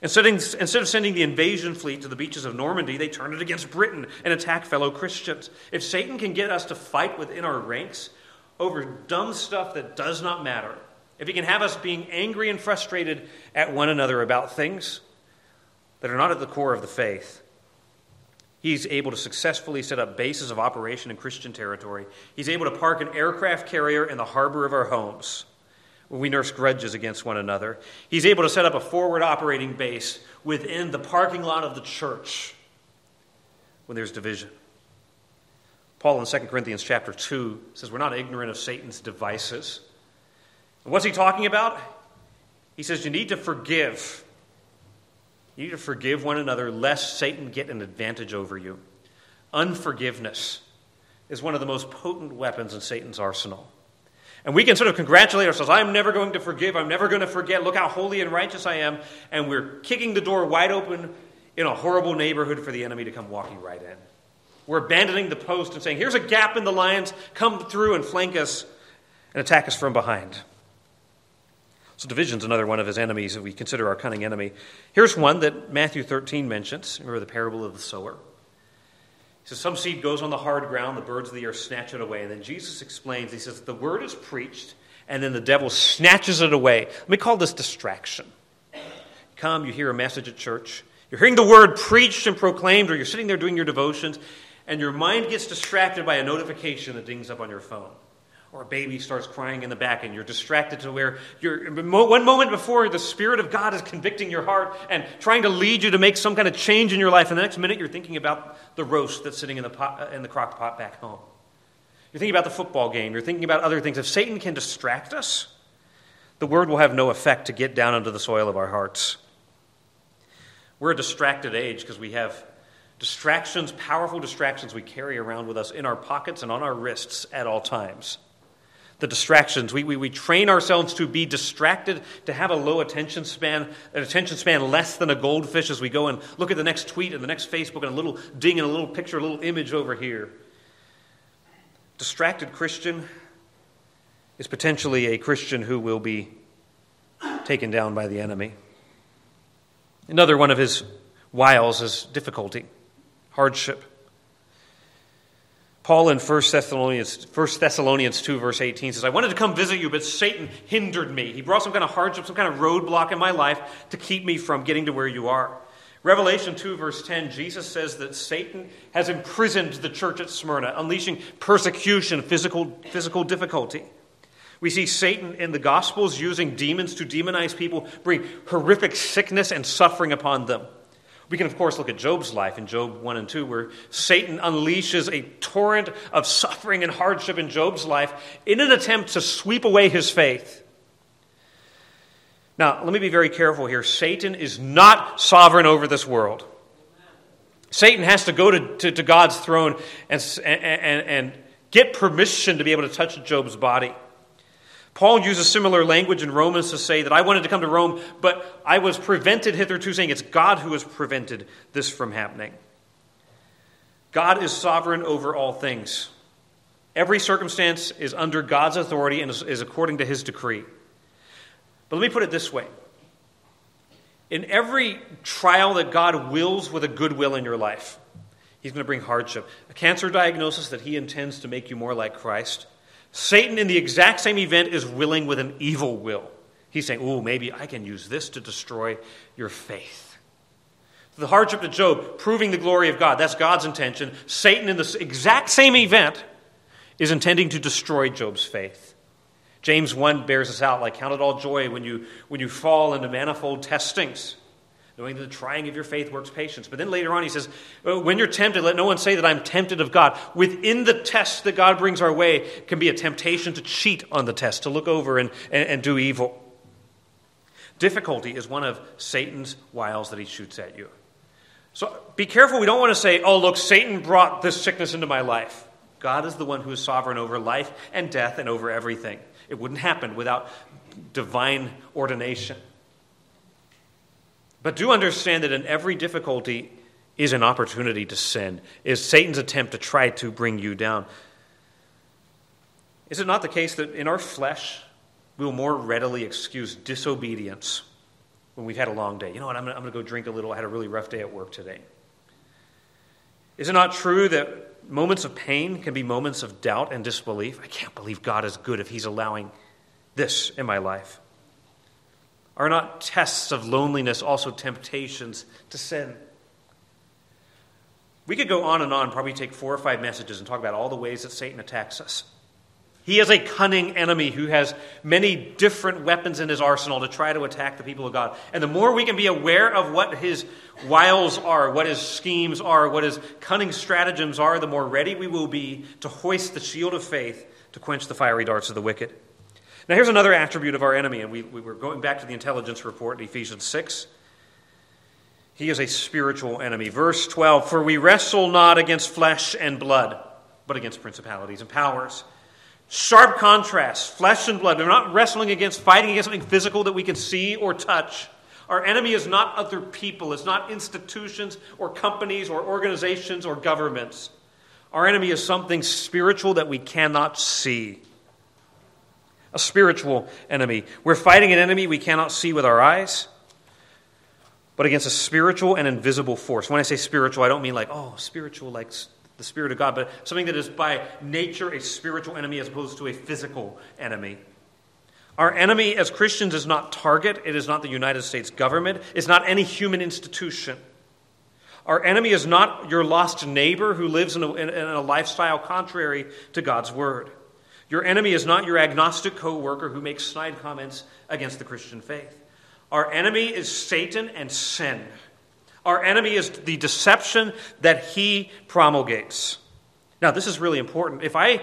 A: Instead, instead of sending the invasion fleet to the beaches of Normandy, they turn it against Britain and attack fellow Christians. If Satan can get us to fight within our ranks over dumb stuff that does not matter, if he can have us being angry and frustrated at one another about things that are not at the core of the faith, He's able to successfully set up bases of operation in Christian territory. He's able to park an aircraft carrier in the harbor of our homes we nurse grudges against one another. He's able to set up a forward operating base within the parking lot of the church when there's division. Paul in 2 Corinthians chapter 2 says we're not ignorant of Satan's devices. And what's he talking about? He says you need to forgive you need to forgive one another lest Satan get an advantage over you. Unforgiveness is one of the most potent weapons in Satan's arsenal. And we can sort of congratulate ourselves I'm never going to forgive, I'm never going to forget, look how holy and righteous I am. And we're kicking the door wide open in a horrible neighborhood for the enemy to come walking right in. We're abandoning the post and saying, here's a gap in the lines, come through and flank us and attack us from behind. So, division's another one of his enemies that we consider our cunning enemy. Here's one that Matthew 13 mentions. Remember the parable of the sower? Says, Some seed goes on the hard ground, the birds of the air snatch it away. And then Jesus explains, He says, The word is preached, and then the devil snatches it away. Let me call this distraction. come, you hear a message at church. You're hearing the word preached and proclaimed, or you're sitting there doing your devotions, and your mind gets distracted by a notification that dings up on your phone. Or a baby starts crying in the back, and you're distracted to where you're one moment before the Spirit of God is convicting your heart and trying to lead you to make some kind of change in your life, and the next minute you're thinking about the roast that's sitting in the, pot, uh, in the crock pot back home. You're thinking about the football game. You're thinking about other things. If Satan can distract us, the word will have no effect to get down into the soil of our hearts. We're a distracted age because we have distractions, powerful distractions we carry around with us in our pockets and on our wrists at all times. The distractions. We, we, we train ourselves to be distracted, to have a low attention span, an attention span less than a goldfish as we go and look at the next tweet and the next Facebook and a little ding and a little picture, a little image over here. Distracted Christian is potentially a Christian who will be taken down by the enemy. Another one of his wiles is difficulty, hardship. Paul in 1 Thessalonians, 1 Thessalonians 2, verse 18 says, I wanted to come visit you, but Satan hindered me. He brought some kind of hardship, some kind of roadblock in my life to keep me from getting to where you are. Revelation 2, verse 10, Jesus says that Satan has imprisoned the church at Smyrna, unleashing persecution, physical, physical difficulty. We see Satan in the Gospels using demons to demonize people, bring horrific sickness and suffering upon them. We can, of course, look at Job's life in Job 1 and 2, where Satan unleashes a torrent of suffering and hardship in Job's life in an attempt to sweep away his faith. Now, let me be very careful here. Satan is not sovereign over this world. Satan has to go to, to, to God's throne and, and, and get permission to be able to touch Job's body. Paul uses similar language in Romans to say that I wanted to come to Rome, but I was prevented hitherto, saying it's God who has prevented this from happening. God is sovereign over all things. Every circumstance is under God's authority and is, according to his decree. But let me put it this way in every trial that God wills with a good will in your life, He's going to bring hardship. A cancer diagnosis that He intends to make you more like Christ. Satan, in the exact same event, is willing with an evil will. He's saying, Oh, maybe I can use this to destroy your faith. The hardship to Job, proving the glory of God, that's God's intention. Satan, in the exact same event, is intending to destroy Job's faith. James 1 bears this out like, Count it all joy when you, when you fall into manifold testings, knowing that the trying of your faith works patience. But then later on, he says, oh, When you're tempted, let no one say that I'm tempted of God. Within the test that God brings our way can be a temptation to cheat on the test, to look over and, and, and do evil. Difficulty is one of Satan's wiles that he shoots at you. So be careful. We don't want to say, oh, look, Satan brought this sickness into my life. God is the one who is sovereign over life and death and over everything. It wouldn't happen without divine ordination. But do understand that in every difficulty is an opportunity to sin, is Satan's attempt to try to bring you down. Is it not the case that in our flesh, we will more readily excuse disobedience when we've had a long day? You know what? I'm going to go drink a little. I had a really rough day at work today. Is it not true that moments of pain can be moments of doubt and disbelief. I can't believe God is good if He's allowing this in my life. Are not tests of loneliness also temptations to sin? We could go on and on, probably take four or five messages and talk about all the ways that Satan attacks us. He is a cunning enemy who has many different weapons in his arsenal to try to attack the people of God. And the more we can be aware of what his wiles are, what his schemes are, what his cunning stratagems are, the more ready we will be to hoist the shield of faith to quench the fiery darts of the wicked. Now, here's another attribute of our enemy, and we, we were going back to the intelligence report in Ephesians 6. He is a spiritual enemy. Verse 12 For we wrestle not against flesh and blood, but against principalities and powers Sharp contrast, flesh and blood. We're not wrestling against, fighting against something physical that we can see or touch. Our enemy is not other people, it's not institutions or companies or organizations or governments. Our enemy is something spiritual that we cannot see. A spiritual enemy. We're fighting an enemy we cannot see with our eyes, but against a spiritual and invisible force. When I say spiritual, I don't mean like, oh, spiritual, like the Spirit of God, but something that is by nature a spiritual enemy as opposed to a physical enemy. Our enemy as Christians is not Target, it is not the United States government, it's not any human institution. Our enemy is not your lost neighbor who lives in a, in a lifestyle contrary to God's word. Your enemy is not your agnostic coworker who makes snide comments against the Christian faith. Our enemy is Satan and sin. Our enemy is the deception that he promulgates. Now, this is really important. If I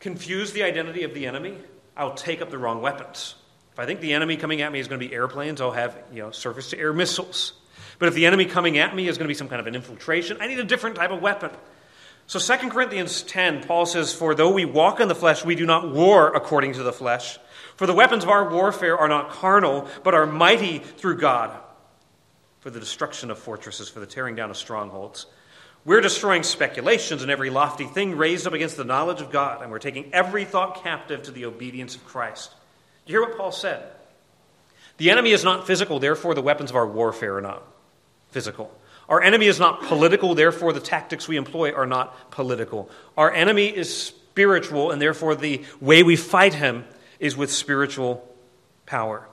A: confuse the identity of the enemy, I'll take up the wrong weapons. If I think the enemy coming at me is going to be airplanes, I'll have you know, surface to air missiles. But if the enemy coming at me is going to be some kind of an infiltration, I need a different type of weapon. So 2 Corinthians 10, Paul says, For though we walk in the flesh, we do not war according to the flesh. For the weapons of our warfare are not carnal, but are mighty through God for the destruction of fortresses, for the tearing down of strongholds. We're destroying speculations and every lofty thing raised up against the knowledge of God, and we're taking every thought captive to the obedience of Christ. Do you hear what Paul said? The enemy is not physical, therefore, the weapons of our warfare are not physical. Our enemy is not political, therefore, the tactics we employ are not political. Our enemy is spiritual, and therefore, the way we fight him is with spiritual power.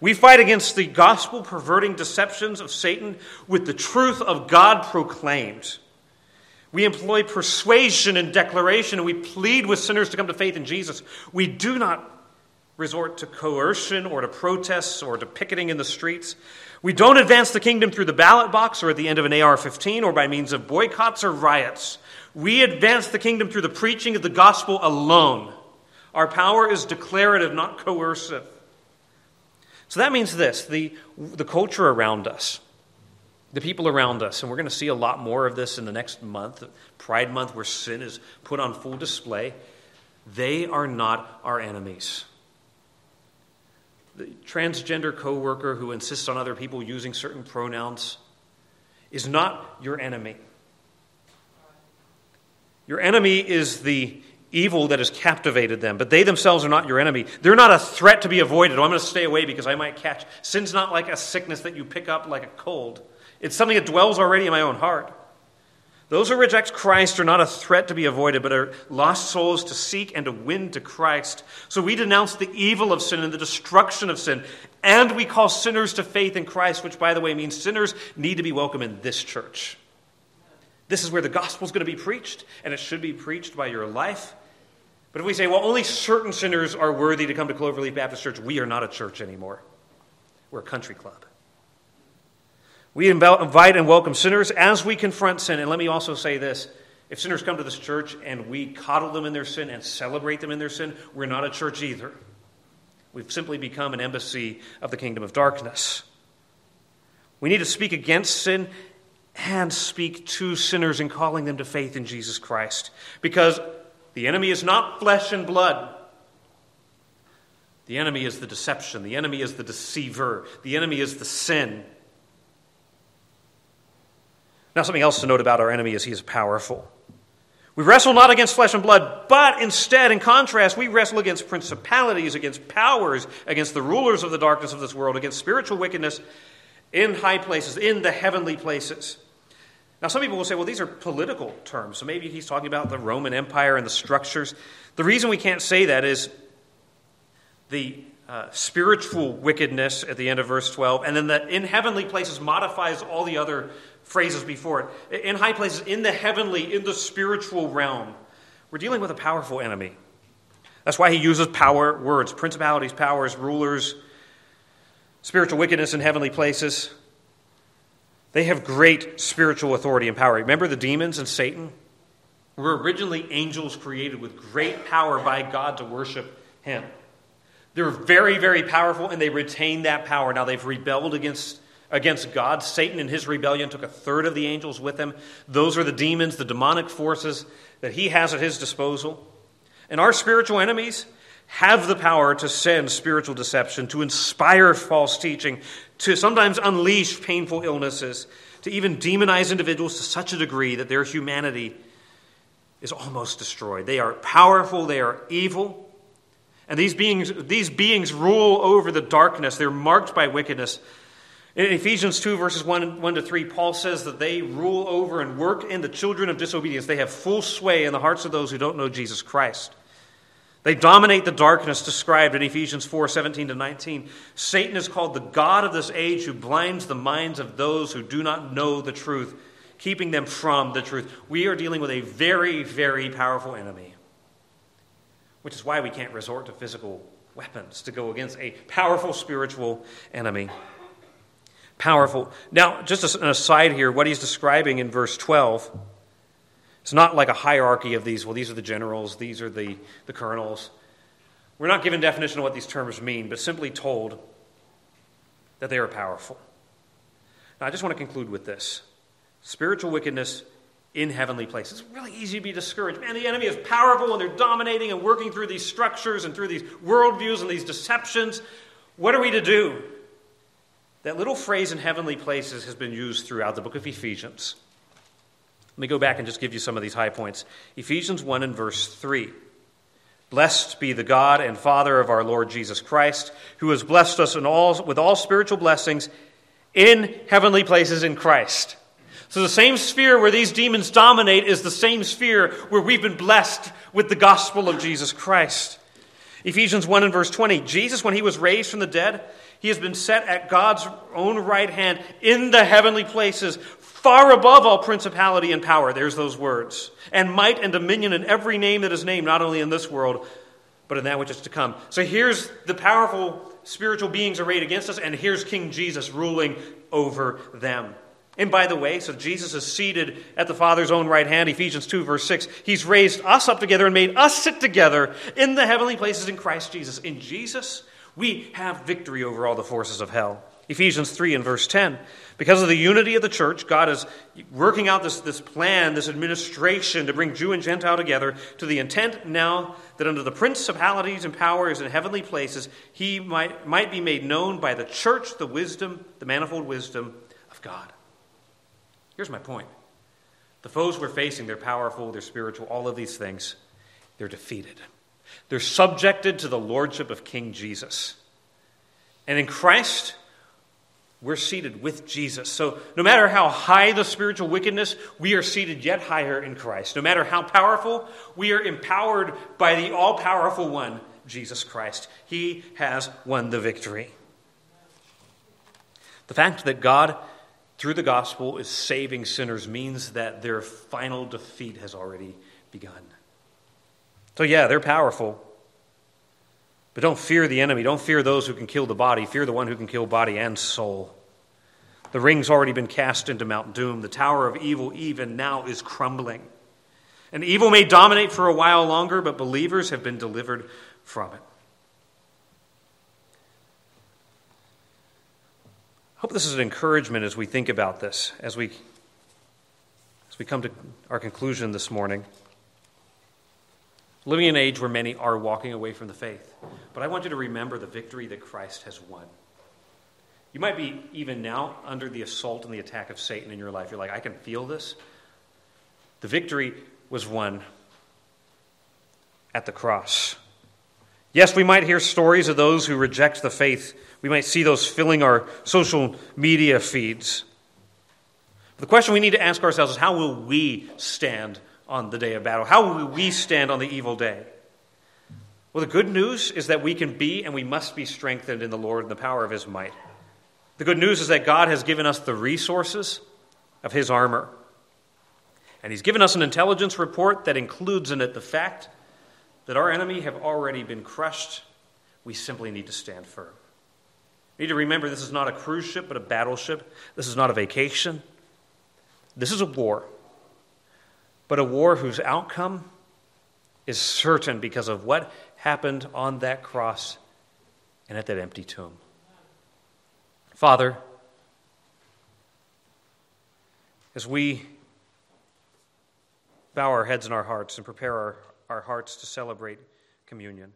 A: We fight against the gospel perverting deceptions of Satan with the truth of God proclaimed. We employ persuasion and declaration, and we plead with sinners to come to faith in Jesus. We do not resort to coercion or to protests or to picketing in the streets. We don't advance the kingdom through the ballot box or at the end of an AR 15 or by means of boycotts or riots. We advance the kingdom through the preaching of the gospel alone. Our power is declarative, not coercive. So that means this the, the culture around us, the people around us, and we're going to see a lot more of this in the next month, Pride Month, where sin is put on full display. They are not our enemies. The transgender coworker who insists on other people using certain pronouns is not your enemy. Your enemy is the evil that has captivated them, but they themselves are not your enemy. They're not a threat to be avoided. Oh, I'm going to stay away because I might catch. Sin's not like a sickness that you pick up like a cold, it's something that dwells already in my own heart. Those who reject Christ are not a threat to be avoided, but are lost souls to seek and to win to Christ. So we denounce the evil of sin and the destruction of sin, and we call sinners to faith in Christ, which, by the way, means sinners need to be welcome in this church. This is where the gospel is going to be preached, and it should be preached by your life. But if we say, well, only certain sinners are worthy to come to Cloverleaf Baptist Church, we are not a church anymore. We're a country club. We invite and welcome sinners as we confront sin. And let me also say this if sinners come to this church and we coddle them in their sin and celebrate them in their sin, we're not a church either. We've simply become an embassy of the kingdom of darkness. We need to speak against sin and speak to sinners in calling them to faith in Jesus Christ. Because the enemy is not flesh and blood. The enemy is the deception. The enemy is the deceiver. The enemy is the sin. Now, something else to note about our enemy is he is powerful. We wrestle not against flesh and blood, but instead, in contrast, we wrestle against principalities, against powers, against the rulers of the darkness of this world, against spiritual wickedness in high places, in the heavenly places. Now, some people will say, well, these are political terms. So maybe he's talking about the Roman Empire and the structures. The reason we can't say that is the uh, spiritual wickedness at the end of verse 12, and then the in heavenly places modifies all the other phrases before it. In high places, in the heavenly, in the spiritual realm, we're dealing with a powerful enemy. That's why he uses power words principalities, powers, rulers, spiritual wickedness in heavenly places. They have great spiritual authority and power. Remember the demons and Satan? Were originally angels created with great power by God to worship Him. They're very, very powerful and they retain that power. Now they've rebelled against, against God. Satan, in his rebellion, took a third of the angels with him. Those are the demons, the demonic forces that he has at his disposal. And our spiritual enemies, have the power to send spiritual deception, to inspire false teaching, to sometimes unleash painful illnesses, to even demonize individuals to such a degree that their humanity is almost destroyed. They are powerful, they are evil, and these beings, these beings rule over the darkness. They're marked by wickedness. In Ephesians 2, verses 1, 1 to 3, Paul says that they rule over and work in the children of disobedience. They have full sway in the hearts of those who don't know Jesus Christ. They dominate the darkness described in Ephesians 4 17 to 19. Satan is called the God of this age who blinds the minds of those who do not know the truth, keeping them from the truth. We are dealing with a very, very powerful enemy, which is why we can't resort to physical weapons to go against a powerful spiritual enemy. Powerful. Now, just an aside here, what he's describing in verse 12 it's not like a hierarchy of these, well, these are the generals, these are the, the colonels. We're not given definition of what these terms mean, but simply told that they are powerful. Now, I just want to conclude with this spiritual wickedness in heavenly places. It's really easy to be discouraged. Man, the enemy is powerful and they're dominating and working through these structures and through these worldviews and these deceptions. What are we to do? That little phrase in heavenly places has been used throughout the book of Ephesians. Let me go back and just give you some of these high points. Ephesians 1 and verse 3. Blessed be the God and Father of our Lord Jesus Christ, who has blessed us all, with all spiritual blessings in heavenly places in Christ. So, the same sphere where these demons dominate is the same sphere where we've been blessed with the gospel of Jesus Christ. Ephesians 1 and verse 20 Jesus, when he was raised from the dead, he has been set at God's own right hand in the heavenly places, far above all principality and power. There's those words. And might and dominion in every name that is named, not only in this world, but in that which is to come. So here's the powerful spiritual beings arrayed against us, and here's King Jesus ruling over them. And by the way, so Jesus is seated at the Father's own right hand, Ephesians 2, verse 6. He's raised us up together and made us sit together in the heavenly places in Christ Jesus. In Jesus, we have victory over all the forces of hell. Ephesians 3 and verse 10. Because of the unity of the church, God is working out this, this plan, this administration to bring Jew and Gentile together to the intent now that under the principalities and powers in heavenly places, he might, might be made known by the church the wisdom, the manifold wisdom of God. Here's my point the foes we're facing, they're powerful, they're spiritual, all of these things, they're defeated. They're subjected to the lordship of King Jesus. And in Christ, we're seated with Jesus. So, no matter how high the spiritual wickedness, we are seated yet higher in Christ. No matter how powerful, we are empowered by the all powerful one, Jesus Christ. He has won the victory. The fact that God, through the gospel, is saving sinners means that their final defeat has already begun. So, yeah, they're powerful. But don't fear the enemy. Don't fear those who can kill the body. Fear the one who can kill body and soul. The ring's already been cast into Mount Doom. The tower of evil, even now, is crumbling. And evil may dominate for a while longer, but believers have been delivered from it. I hope this is an encouragement as we think about this, as we, as we come to our conclusion this morning living in an age where many are walking away from the faith. But I want you to remember the victory that Christ has won. You might be even now under the assault and the attack of Satan in your life. You're like, I can feel this. The victory was won at the cross. Yes, we might hear stories of those who reject the faith. We might see those filling our social media feeds. the question we need to ask ourselves is how will we stand on the day of battle? How will we stand on the evil day? Well, the good news is that we can be and we must be strengthened in the Lord and the power of his might. The good news is that God has given us the resources of his armor. And he's given us an intelligence report that includes in it the fact that our enemy have already been crushed. We simply need to stand firm. We need to remember this is not a cruise ship, but a battleship. This is not a vacation. This is a war but a war whose outcome is certain because of what happened on that cross and at that empty tomb. Father, as we bow our heads and our hearts and prepare our, our hearts to celebrate communion.